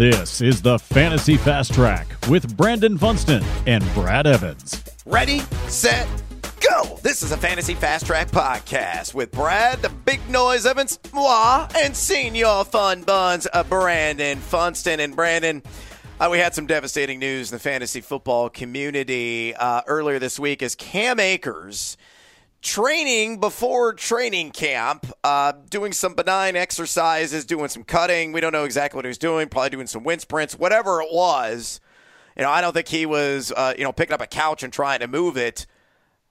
This is the Fantasy Fast Track with Brandon Funston and Brad Evans. Ready, set, go! This is a Fantasy Fast Track podcast with Brad, the Big Noise Evans, moi, and Senior Fun Buns, uh, Brandon Funston. And Brandon, uh, we had some devastating news in the fantasy football community uh, earlier this week as Cam Akers training before training camp, uh, doing some benign exercises, doing some cutting. We don't know exactly what he was doing, probably doing some wind sprints, whatever it was. You know, I don't think he was, uh, you know, picking up a couch and trying to move it.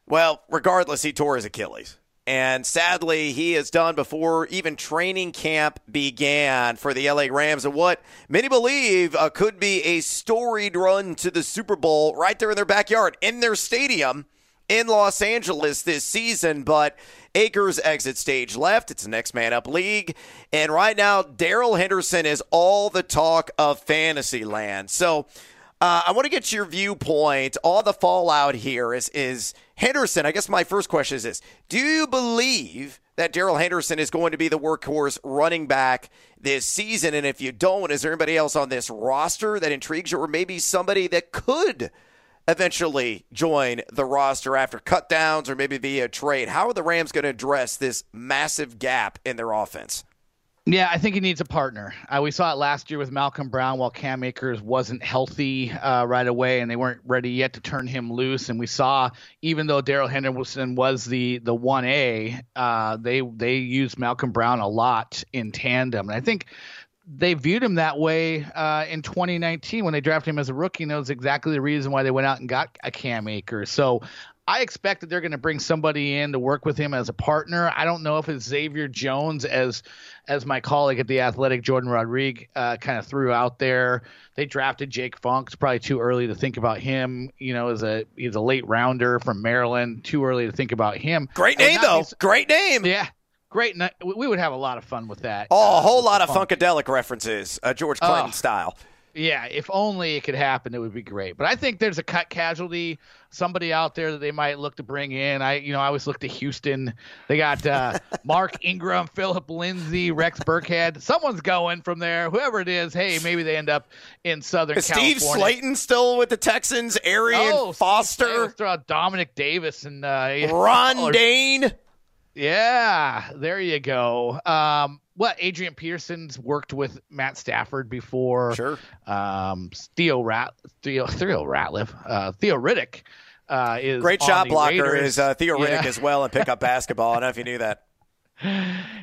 Well, regardless, he tore his Achilles. And sadly, he is done before even training camp began for the LA Rams. And what many believe uh, could be a storied run to the Super Bowl right there in their backyard, in their stadium in Los Angeles this season, but Akers exit stage left. It's the next man up league. And right now, Darrell Henderson is all the talk of fantasy land. So uh, I want to get your viewpoint. All the fallout here is, is Henderson. I guess my first question is this Do you believe that Darrell Henderson is going to be the workhorse running back this season? And if you don't, is there anybody else on this roster that intrigues you, or maybe somebody that could? Eventually join the roster after cut downs or maybe via trade. How are the Rams going to address this massive gap in their offense? Yeah, I think he needs a partner. Uh, we saw it last year with Malcolm Brown while Cam Akers wasn't healthy uh, right away, and they weren't ready yet to turn him loose. And we saw, even though Darrell Henderson was the the one A, uh, they they used Malcolm Brown a lot in tandem. And I think they viewed him that way uh, in 2019 when they drafted him as a rookie. Knows exactly the reason why they went out and got a Cam Akers. So I expect that they're going to bring somebody in to work with him as a partner. I don't know if it's Xavier Jones as as my colleague at the Athletic, Jordan Rodriguez, uh, kind of threw out there. They drafted Jake Funk. It's probably too early to think about him. You know, as a he's a late rounder from Maryland. Too early to think about him. Great name though. Great name. Yeah, great night. We would have a lot of fun with that. Oh, a whole lot of funk. funkadelic references, uh, George Clinton oh, style. Yeah, if only it could happen, it would be great. But I think there's a cut casualty, somebody out there that they might look to bring in. I, you know, I always look to Houston. They got uh, Mark Ingram, Phillip Lindsay, Rex Burkhead. Someone's going from there. Whoever it is, hey, maybe they end up in Southern is California. Steve Slaton still with the Texans. Arian oh, Foster. Throw out Domanick Davis and uh, Ron Dayne. Yeah, there you go. Um, what Adrian Peterson's worked with Matt Stafford before. Sure. Um, Theo Rat Theo Theo Ratliff, uh, Theo Riddick. Uh, is great shot blocker Raiders. is uh, Theo Riddick yeah. as well and pick up basketball. I don't know if you knew that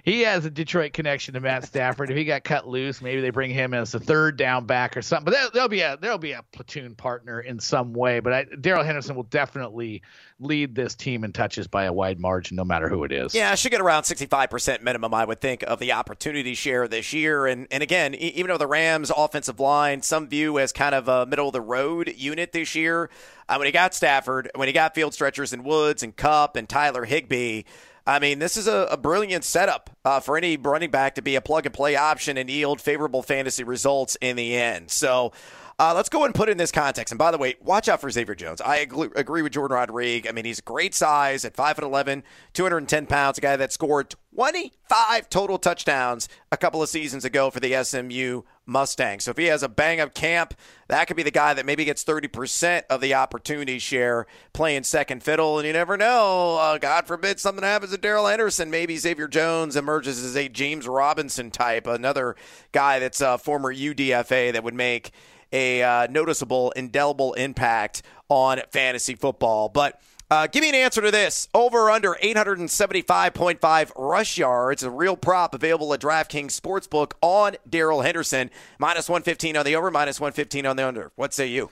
he has a Detroit connection to Matt Stafford. If he got cut loose, maybe they bring him as a third down back or something. But there, will be a there'll be a platoon partner in some way. But Darrell Henderson will definitely lead this team in touches by a wide margin, no matter who it is. Yeah, I should get around 65% minimum, I would think, of the opportunity share this year. And and again, even though the Rams' offensive line, some view as kind of a middle of the road unit this year, uh, when he got Stafford, when he got field stretchers and Woods and Kupp and Tyler Higbee. I mean, this is a, a brilliant setup uh, for any running back to be a plug and play option and yield favorable fantasy results in the end. So, uh, let's go and put it in this context. And by the way, watch out for Xavier Jones. I agree, agree with Jordan Rodriguez. I mean, he's great size at 5'11, 210 pounds, a guy that scored 25 total touchdowns a couple of seasons ago for the SMU Mustangs. So if he has a bang up camp, that could be the guy that maybe gets 30% of the opportunity share playing second fiddle. And you never know. Uh, God forbid something happens to Daryl Anderson. Maybe Xavier Jones emerges as a James Robinson type, another guy that's a former UDFA that would make a uh, noticeable, indelible impact on fantasy football. But uh, give me an answer to this. Over under 875.5 rush yards, a real prop available at DraftKings Sportsbook on Darrell Henderson. Minus 115 on the over, minus 115 on the under. What say you?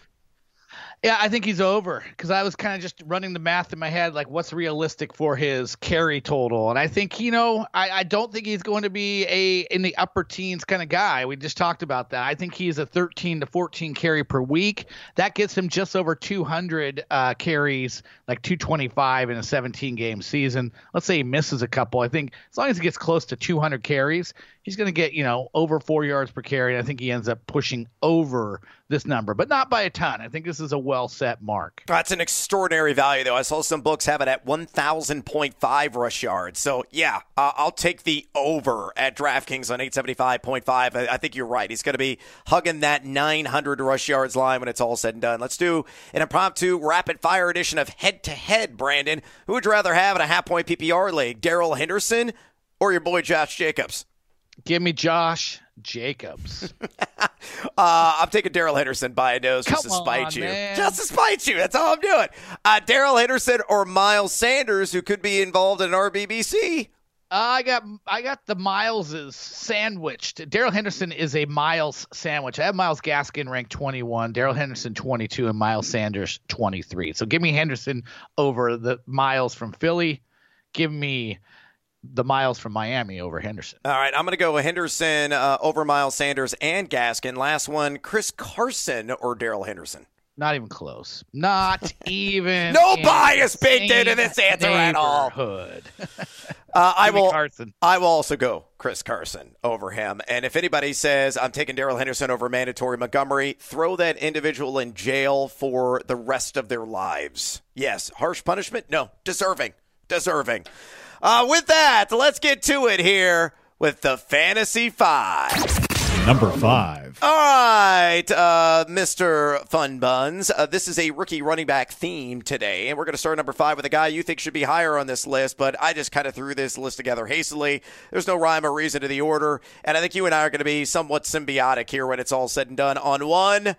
Yeah, I think he's over because I was kind of just running the math in my head, like what's realistic for his carry total, and I think you know I, I don't think he's going to be a in the upper teens kind of guy. We just talked about that. I think he's a 13 to 14 carry per week. That gets him just over 200 uh, carries, like 225 in a 17 game season. Let's say he misses a couple. I think as long as he gets close to 200 carries, he's going to get you know over four yards per carry. I think he ends up pushing over this number, but not by a ton. I think this is a well set mark. That's an extraordinary value, though. I saw some books have it at 1,000.5 rush yards. So, yeah, uh, I'll take the over at DraftKings on 875.5. I, I think you're right. He's going to be hugging that 900 rush yards line when it's all said and done. Let's do an impromptu rapid fire edition of head to head, Brandon. Who would you rather have in a half point PPR league, Darrell Henderson or your boy Josh Jacobs? Give me Josh Jacobs. uh, I'm taking Darrell Henderson by a nose Come just to spite on, you. man. Just to spite you. That's all I'm doing. Uh, Darrell Henderson or Miles Sanders, who could be involved in RBBC. I got I got the Mileses sandwiched. Darrell Henderson is a Miles sandwich. I have Myles Gaskin ranked 21, Darrell Henderson 22, and Miles Sanders 23. So give me Henderson over the Miles from Philly. Give me the Miles from Miami over Henderson. All right, I'm going to go Henderson uh, over Miles Sanders and Gaskin. Last one, Chris Carson or Darrell Henderson. Not even close. Not even. No bias baked into this answer at all. Uh, I will. Carson. I will also go Chris Carson over him. And if anybody says I'm taking Darrell Henderson over mandatory Montgomery, throw that individual in jail for the rest of their lives. Yes, harsh punishment. No, deserving, deserving. Uh, with that, let's get to it here with the fantasy five. Number five. All right, uh, Mr. Fun Buns. Uh, this is a rookie running back theme today, and we're going to start number five with a guy you think should be higher on this list, but I just kind of threw this list together hastily. There's no rhyme or reason to the order, and I think you and I are going to be somewhat symbiotic here when it's all said and done. On one,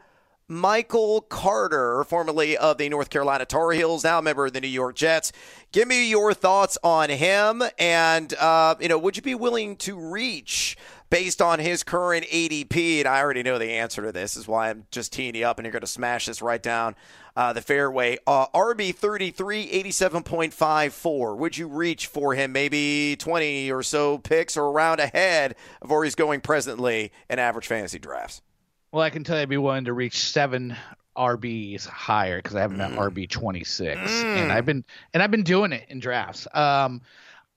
Michael Carter, formerly of the North Carolina Tar Heels, now a member of the New York Jets. Give me your thoughts on him, and uh, you know, would you be willing to reach based on his current ADP? And I already know the answer to this. Is why I'm just teeing you up, and you're going to smash this right down uh, the fairway. Uh, RB 33, 87.54. Would you reach for him? Maybe 20 or so picks or around ahead of where he's going presently in average fantasy drafts. Well, I can tell you I'd be willing to reach seven RBs higher because I have an at RB twenty six, and I've been and I've been doing it in drafts. Um,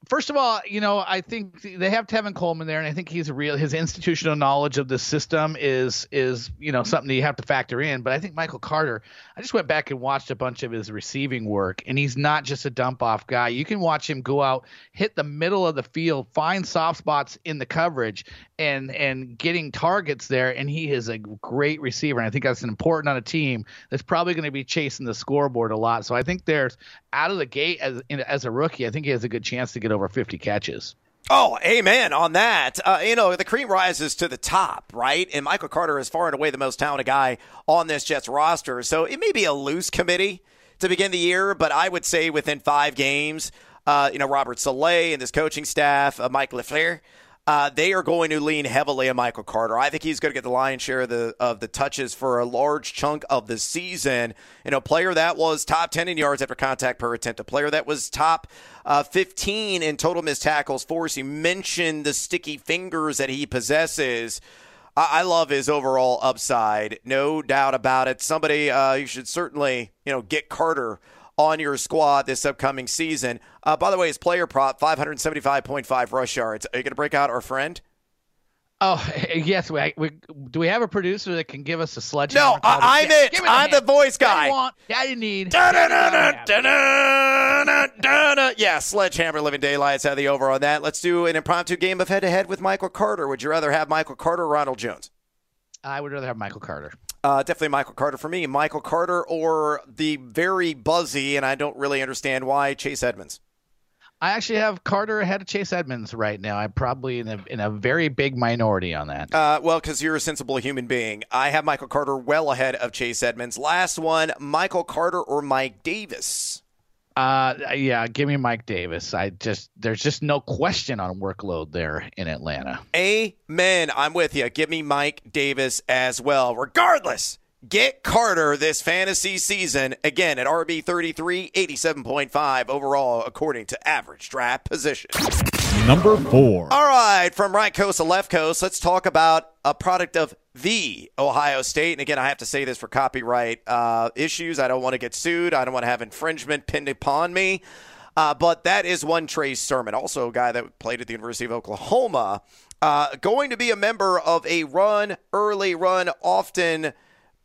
first of all, you know I think they have Tevin Coleman there, and I think he's a real. His institutional knowledge of the system is is you know something that you have to factor in. But I think Michael Carter. I just went back and watched a bunch of his receiving work, and he's not just a dump off guy. You can watch him go out, hit the middle of the field, find soft spots in the coverage, and and getting targets there. And he is a great receiver, and I think that's important on a team that's probably going to be chasing the scoreboard a lot. So I think there's out of the gate as as a rookie, I think he has a good chance to get over 50 catches. Oh, amen on that. Uh, you know, the cream rises to the top, right? And Michael Carter is far and away the most talented guy on this Jets roster. So it may be a loose committee to begin the year, but I would say within five games, uh, you know, Robert Saleh and this coaching staff, uh, Mike LaFleur, uh, they are going to lean heavily on Michael Carter. I think he's going to get the lion's share of the of the touches for a large chunk of the season. You know, a player that was top ten in yards after contact per attempt, a player that was top uh, fifteen in total missed tackles force. You mentioned the sticky fingers that he possesses. I, I love his overall upside, no doubt about it. Somebody uh, you should certainly you know get Carter on your squad this upcoming season. Uh, by the way, his player prop, 575.5 rush yards. Are you going to break out our friend? Oh yes, we, we do. We have a producer that can give us a sledgehammer. No, I, I'm Yeah, it. I'm the voice guy. you need. Yeah, Sledgehammer Living Daylights had the over on that. Let's do an impromptu game of head to head with Michael Carter. Would you rather have Michael Carter or Ronald Jones? I would rather have Michael Carter. Uh, definitely Michael Carter for me. Michael Carter or the very buzzy, and I don't really understand why, Chase Edmonds. I actually have Carter ahead of Chase Edmonds right now. I'm probably in a in a very big minority on that. Uh, well, because you're a sensible human being. I have Michael Carter well ahead of Chase Edmonds. Last one, Michael Carter or Mike Davis? Uh, yeah, give me Mike Davis. I just there's just no question on workload there in Atlanta. Amen. I'm with you. Give me Mike Davis as well. Regardless, get Carter this fantasy season again at RB 33, 87.5 overall, according to average draft position. Number four. All right, from right coast to left coast, let's talk about a product of the Ohio State. And again, I have to say this for copyright uh, issues. I don't want to get sued. I don't want to have infringement pinned upon me. Uh, but that is one Trey Sermon, also a guy that played at the University of Oklahoma, uh, going to be a member of a run, early run, often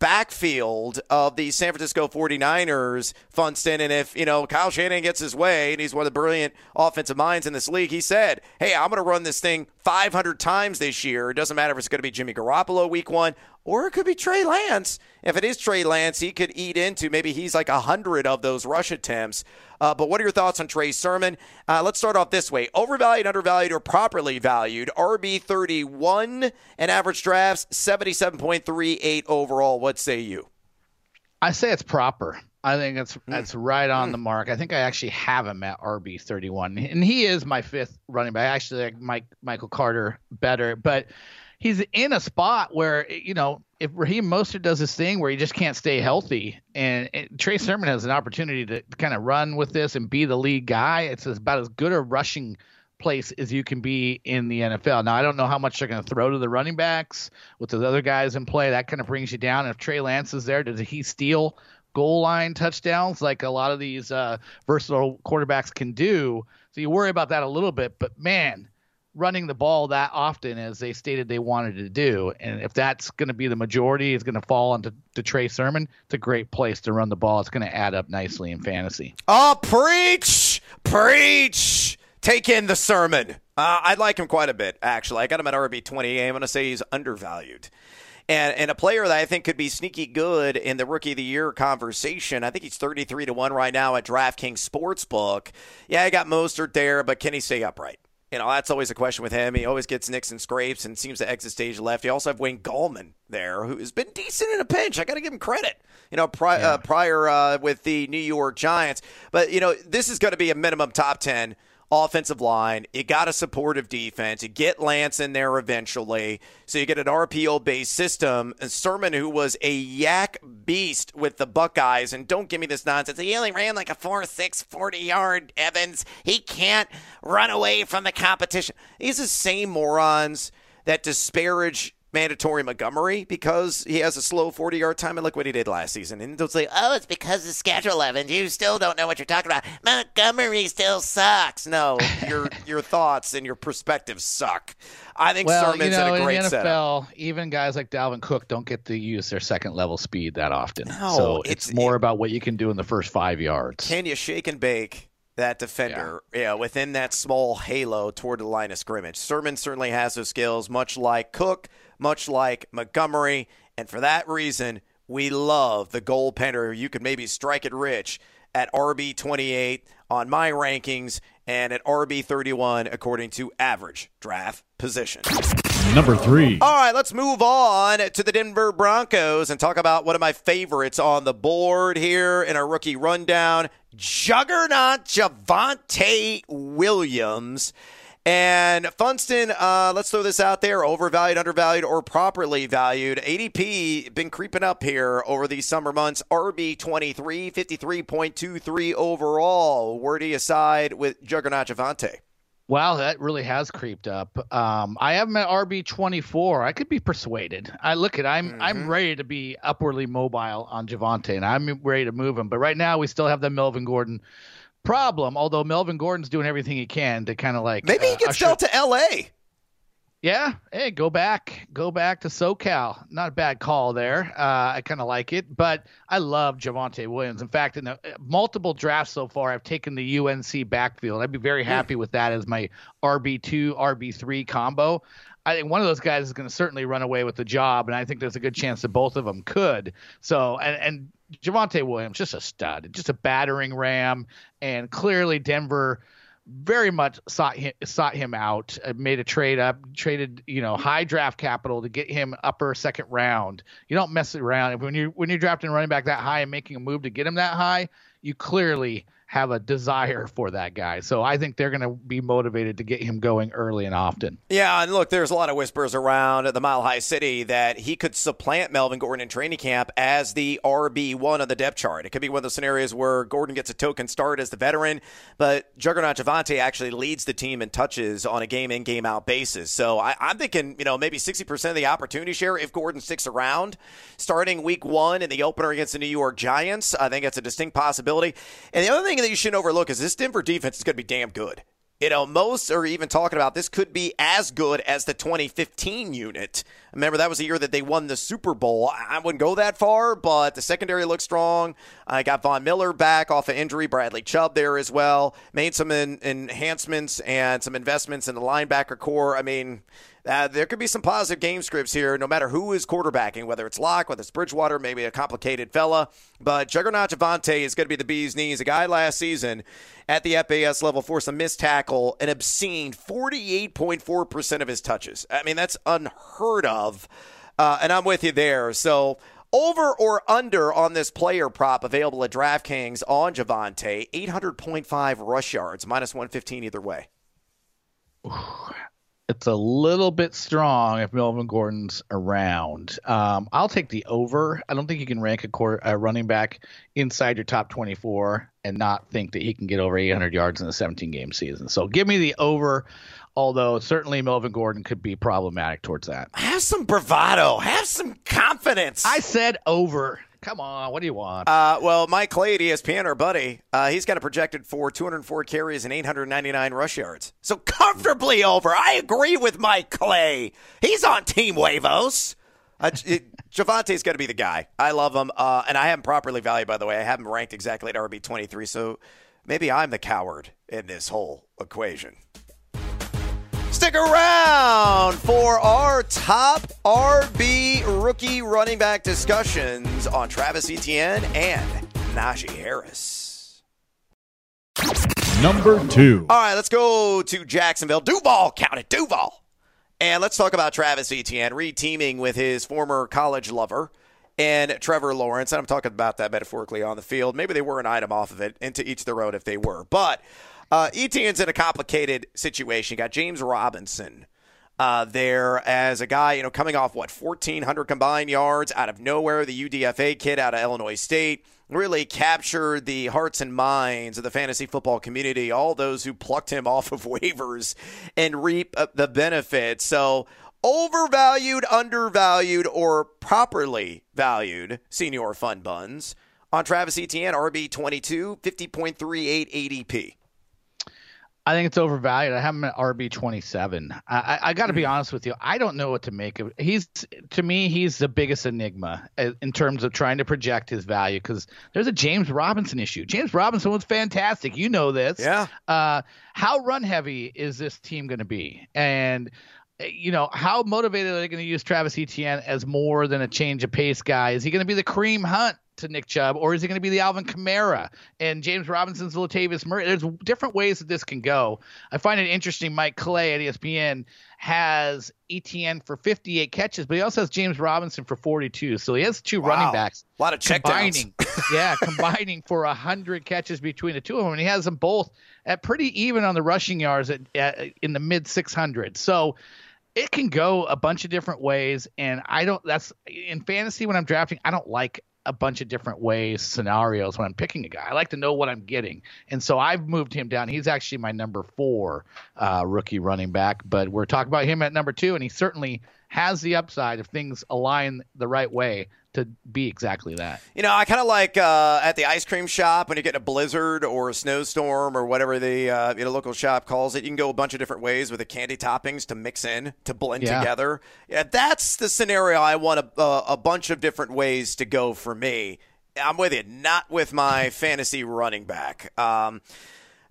backfield of the San Francisco 49ers, Funston. And if, you know, Kyle Shanahan gets his way and he's one of the brilliant offensive minds in this league, he said, hey, I'm going to run this thing 500 times this year. It doesn't matter if it's going to be Jimmy Garoppolo week one or it could be Trey Lance. If it is Trey Lance, he could eat into maybe he's like a 100 of those rush attempts. Uh, but what are your thoughts on Trey Sermon? Uh, let's start off this way overvalued, undervalued, or properly valued. RB 31 and average drafts, 77.38 overall. What say you? I say it's proper. I think it's mm. that's right on mm. the mark. I think I actually have him at RB thirty one, and he is my fifth running back. I actually like Mike Michael Carter better, but he's in a spot where you know if Raheem Mostert does this thing where he just can't stay healthy, and, and Trey Sermon has an opportunity to kind of run with this and be the lead guy, it's about as good a rushing place as you can be in the NFL. Now I don't know how much they're going to throw to the running backs with the other guys in play. That kind of brings you down. And If Trey Lance is there, does he steal goal line touchdowns like a lot of these uh, versatile quarterbacks can do? So you worry about that a little bit, but man running the ball that often as they stated they wanted to do. And if that's going to be the majority, it's going to fall onto to Trey Sermon. It's a great place to run the ball. It's going to add up nicely in fantasy. Oh, preach, preach. Take in the sermon. Uh, I like him quite a bit, actually. I got him at RB 20. I'm going to say he's undervalued. And, and a player that I think could be sneaky good in the rookie of the year conversation. I think he's 33 to 1 right now at DraftKings Sportsbook. Yeah, I got Mostert there, but can he stay upright? You know, that's always a question with him. He always gets nicks and scrapes and seems to exit stage left. You also have Wayne Gallman there, who has been decent in a pinch. I got to give him credit. You know, pri- yeah. uh, prior uh, with the New York Giants. But, you know, this is going to be a minimum top 10 offensive line. You got a supportive defense. You get Lance in there eventually. So you get an RPO based system. And Sermon, who was a YAC beast with the Buckeyes, and don't give me this nonsense. He only ran like a 4 6 40 yard Evans. He can't run away from the competition. These are the same morons that disparage mandatory Montgomery because he has a slow 40 yard time. And look what he did last season. And they'll say, oh, it's because of schedule, Evans. You still don't know what you're talking about. Montgomery still sucks. No, your your thoughts and your perspectives suck. I think well, Sermon's you know, in a great in the NFL, setup. Even guys like Dalvin Cook don't get to use their second level speed that often. No, so it's, it's more it, about what you can do in the first five yards. Can you shake and bake? that defender, yeah. yeah. within that small halo toward the line of scrimmage. Sermon certainly has those skills, much like Cook, much like Montgomery. And for that reason, we love the goaltender. You could maybe strike it rich at RB 28 on my rankings and at RB 31 according to average draft position. Number three. All right, let's move on to the Denver Broncos and talk about one of my favorites on the board here in our rookie rundown Juggernaut Javonte Williams. And Funston, uh, let's throw this out there: overvalued, undervalued, or properly valued. ADP been creeping up here over these summer months. RB 23, 53.23 overall. Where do you side with Juggernaut Javonte? Wow, that really has creeped up. Um, I have at RB twenty four. I could be persuaded. I look at I'm mm-hmm. I'm ready to be upwardly mobile on Javonte, and I'm ready to move him. But right now, we still have the Melvin Gordon problem. Although Melvin Gordon's doing everything he can to kind of like maybe he uh, gets dealt to L.A. Yeah, hey, go back, go back to SoCal. Not a bad call there. Uh, I kind of like it, but I love Javonte Williams. In fact, in the, uh, multiple drafts so far, I've taken the UNC backfield. I'd be very happy with that as my RB two, RB three combo. I think one of those guys is going to certainly run away with the job, and I think there's a good chance that both of them could. So, and and Javonte Williams, just a stud, just a battering ram, and clearly Denver very much sought him, sought him out, uh, made a trade up, traded you know high draft capital to get him upper second round. You don't mess around when you when you're drafting running back that high and making a move to get him that high. You clearly have a desire for that guy. So I think they're going to be motivated to get him going early and often. Yeah, and look, there's a lot of whispers around the Mile High City that he could supplant Melvin Gordon in training camp as the RB1 on the depth chart. It could be one of those scenarios where Gordon gets a token start as the veteran, but Juggernaut Javonte actually leads the team in touches on a game in, game out basis. So I, I'm thinking, you know, maybe 60% of the opportunity share if Gordon sticks around starting week one in the opener against the New York Giants. I think that's a distinct possibility. And the other thing that you shouldn't overlook is this Denver defense is going to be damn good. You know, most are even talking about this could be as good as the 2015 unit. Remember, that was the year that they won the Super Bowl. I wouldn't go that far, but the secondary looks strong. I got Von Miller back off of injury, Bradley Chubb there as well. Made some enhancements and some investments in the linebacker core. I mean, uh, there could be some positive game scripts here, no matter who is quarterbacking, whether it's Lock, whether it's Bridgewater, maybe a complicated fella. But Juggernaut Javonte is going to be the bee's knees. A guy last season at the FBS level forced a missed tackle, an obscene 48.4% of his touches. I mean, that's unheard of. Uh, and I'm with you there. So over or under on this player prop available at DraftKings on Javonte, 800.5 rush yards, minus 115 either way it's a little bit strong if Melvin Gordon's around. Um, I'll take the over. I don't think you can rank a, court, a running back inside your top 24 and not think that he can get over 800 yards in a 17 game season. So give me the over. Although certainly Melvin Gordon could be problematic towards that. Have some bravado. Have some confidence. I said over. Come on, what do you want? Uh, well, Mike Clay at ESPN, our buddy, uh, he's got a projected for 204 carries and 899 rush yards. So comfortably over. I agree with Mike Clay. He's on Team Huevos. Uh, Javonte's going to be the guy. I love him, uh, and I have him properly valued. By the way, I have him ranked exactly at RB 23. So maybe I'm the coward in this whole equation. Stick around for our top RB rookie running back discussions on Travis Etienne and Najee Harris. Number two. All right, let's go to Jacksonville. Duval, count it, Duval. And let's talk about Travis Etienne reteaming with his former college lover and Trevor Lawrence. And I'm talking about that metaphorically on the field. Maybe they were an item off of it, into each their own if they were. But uh, Etienne's in a complicated situation. You got James Robinson uh, there as a guy, you know, coming off what 1,400 combined yards out of nowhere. The UDFA kid out of Illinois State really captured the hearts and minds of the fantasy football community. All those who plucked him off of waivers and reap uh, the benefits. So overvalued, undervalued, or properly valued senior fun buns on Travis Etienne, RB 22, 50.38 ADP. I think it's overvalued. I have him at RB twenty seven. I, I, I got to be hmm. honest with you. I don't know what to make of. He's to me, he's the biggest enigma uh, in terms of trying to project his value because there's a James Robinson issue. James Robinson was fantastic. You know this. Yeah. Uh, how run heavy is this team going to be? And uh, you know, how motivated are they going to use Travis Etienne as more than a change of pace guy? Is he going to be the Kareem Hunt to Nick Chubb, or is he going to be the Alvin Kamara and James Robinson's Latavius Murray? There's different ways that this can go. I find it interesting. Mike Clay at ESPN has Etienne for 58 catches, but he also has James Robinson for 42. So he has two wow. running backs. A lot of check combining, yeah, combining for 100 catches between the two of them, and he has them both at pretty even on the rushing yards at, at in the mid 600s. So it can go a bunch of different ways and i don't that's in fantasy when i'm drafting i don't like a bunch of different ways scenarios when I'm picking a guy. I like to know what I'm getting, and so I've moved him down. He's actually my number four uh, rookie running back, but we're talking about him at number two, and he certainly has the upside if things align the right way to be exactly that. You know, I kind of like uh, at the ice cream shop when you get in a blizzard or a snowstorm or whatever the uh, you know local shop calls it. You can go a bunch of different ways with the candy toppings to mix in to blend yeah. together. Yeah, that's the scenario I want a, a, a bunch of different ways to go for me. I'm with you, not with my fantasy running back. Um,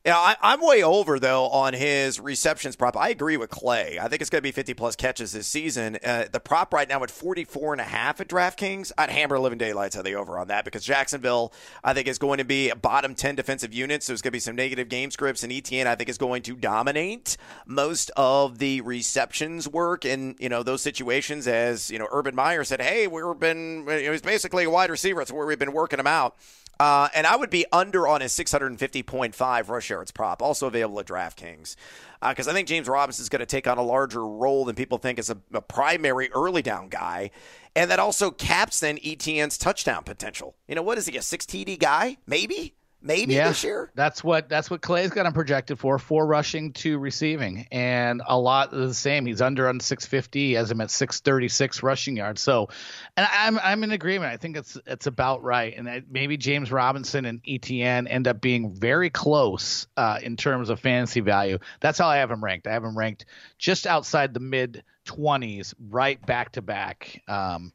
yeah, I, am way over though on his receptions prop. I agree with Clay. I think it's going to be 50 plus catches this season. Uh, the prop right now at 44 and a half at DraftKings. I'd hammer living daylights on the over on that because Jacksonville, I think, is going to be a bottom 10 defensive unit. So there's going to be some negative game scripts, and Etienne, I think, is going to dominate most of the receptions work in you know those situations. As you know, Urban Meyer said, "Hey, we've been know, he's basically a wide receiver. That's where we've been working him out." Uh, and I would be under on his 650.5 rush yards prop, also available at DraftKings. Because uh, I think James Robinson is going to take on a larger role than people think as a, a, primary early down guy. And that also caps then Etienne's touchdown potential. You know, what is he, a 6 TD guy? Maybe? Maybe yeah, this year. That's what that's what Clay's got him projected for, four rushing, two receiving, and a lot of the same. He's under on 650, he has him at 636 rushing yards. So, and I'm I'm in agreement. I think it's it's about right, and maybe James Robinson and Etienne end up being very close uh, in terms of fantasy value. That's how I have him ranked. I have him ranked just outside the mid 20s, right back to back. Um,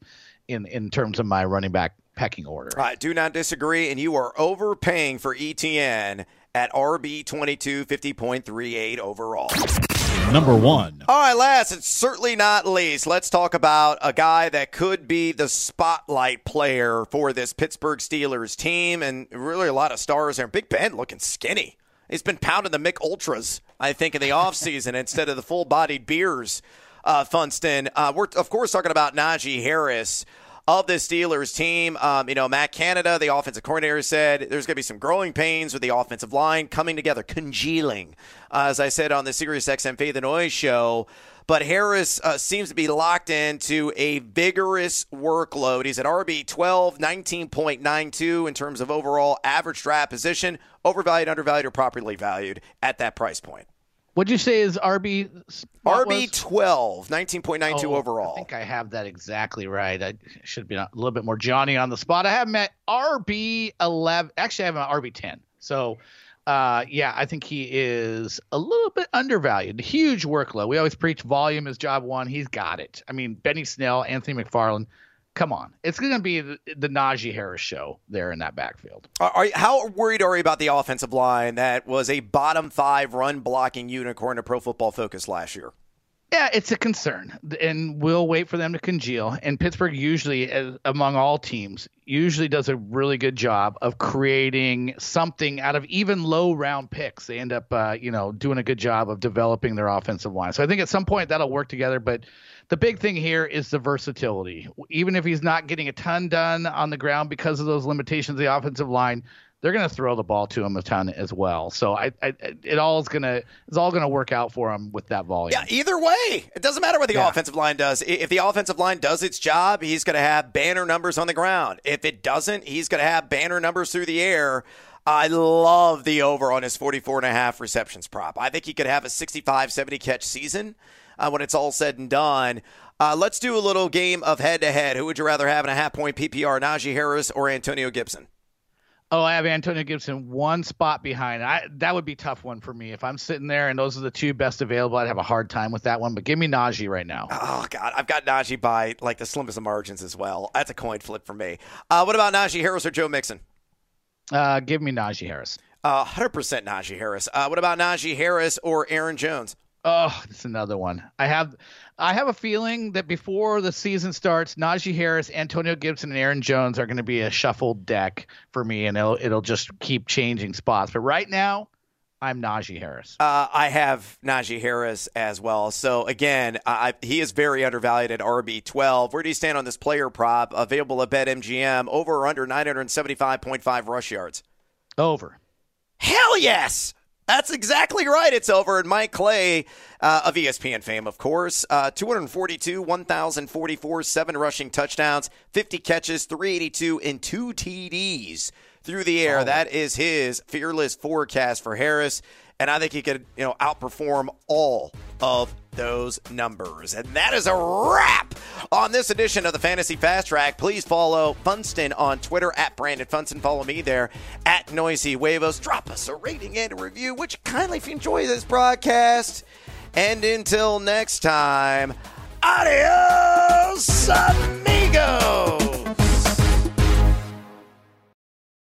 in in terms of my running back pecking order. I do not disagree, and you are overpaying for Etienne at RB 22, 50.38 overall. Number one. All right, last, and certainly not least. Let's talk about a guy that could be the spotlight player for this Pittsburgh Steelers team, and really a lot of stars there. Big Ben looking skinny. He's been pounding the Mich Ultras, I think, in the offseason instead of the full bodied beers. Uh, Funston. Uh, we're, of course, talking about Najee Harris of the Steelers team. Um, you know, Matt Canada, the offensive coordinator, said there's going to be some growing pains with the offensive line coming together, congealing, uh, as I said on the Sirius XM Faith and Noise show. But Harris uh, seems to be locked into a vigorous workload. He's at RB 12, 19.92 in terms of overall average draft position, overvalued, undervalued, or properly valued at that price point. What'd you say is RB? RB 12, 19.92 oh, overall. I think I have that exactly right. I should be a little bit more Johnny on the spot. I have him at RB 11. Actually, I have him at RB 10. So, uh, yeah, I think he is a little bit undervalued. Huge workload. We always preach volume is job one. He's got it. I mean, Benny Snell, Anthony McFarland come on. It's going to be the, the Najee Harris show there in that backfield. Are, how worried are you about the offensive line that was a bottom five run blocking unicorn to Pro Football Focus last year? Yeah, it's a concern, and we'll wait for them to congeal. And Pittsburgh usually, as, among all teams, usually does a really good job of creating something out of even low round picks. They end up, uh, you know, doing a good job of developing their offensive line. So I think at some point that'll work together. But the big thing here is the versatility. Even if he's not getting a ton done on the ground because of those limitations of the offensive line, they're going to throw the ball to him a ton as well. So I, I it all is going to it's all going to work out for him with that volume. Yeah, either way, it doesn't matter what the yeah. offensive line does. If the offensive line does its job, he's going to have banner numbers on the ground. If it doesn't, he's going to have banner numbers through the air. I love the over on his 44 and a half receptions prop. I think he could have a 65 70 catch season uh, when it's all said and done. Uh, let's do a little game of head to head. Who would you rather have in a half point PPR, Najee Harris or Antonio Gibson? Oh, I have Antonio Gibson one spot behind. I that would be tough one for me if I'm sitting there and those are the two best available. I'd have a hard time with that one. But give me Najee right now. Oh God, I've got Najee by like the slimmest of margins as well. That's a coin flip for me. Uh, what about Najee Harris or Joe Mixon? Uh, give me Najee Harris. Uh, 100% Najee Harris. Uh, what about Najee Harris or Aaron Jones? Oh, that's another one. I have I have a feeling that before the season starts, Najee Harris, Antonio Gibson, and Aaron Jones are going to be a shuffled deck for me, and it'll it'll just keep changing spots. But right now, I'm Najee Harris. Uh, I have Najee Harris as well. So again, I, he is very undervalued at RB 12. Where do you stand on this player prop available at BetMGM? Over or under 975.5 rush yards? Over. Hell yes. That's exactly right. It's over. And Mike Clay uh, of ESPN fame, of course, uh, 242, 1,044, seven rushing touchdowns, 50 catches, 382, and two TDs through the air. Oh. That is his fearless forecast for Harris and I think he could, you know, outperform all of those numbers. And that is a wrap on this edition of the Fantasy Fast Track. Please follow Funston on Twitter at Brandon Funston. Follow me there at Noisy Huevos. Drop us a rating and a review, which kindly if you enjoy this broadcast. And until next time, adios, amigos.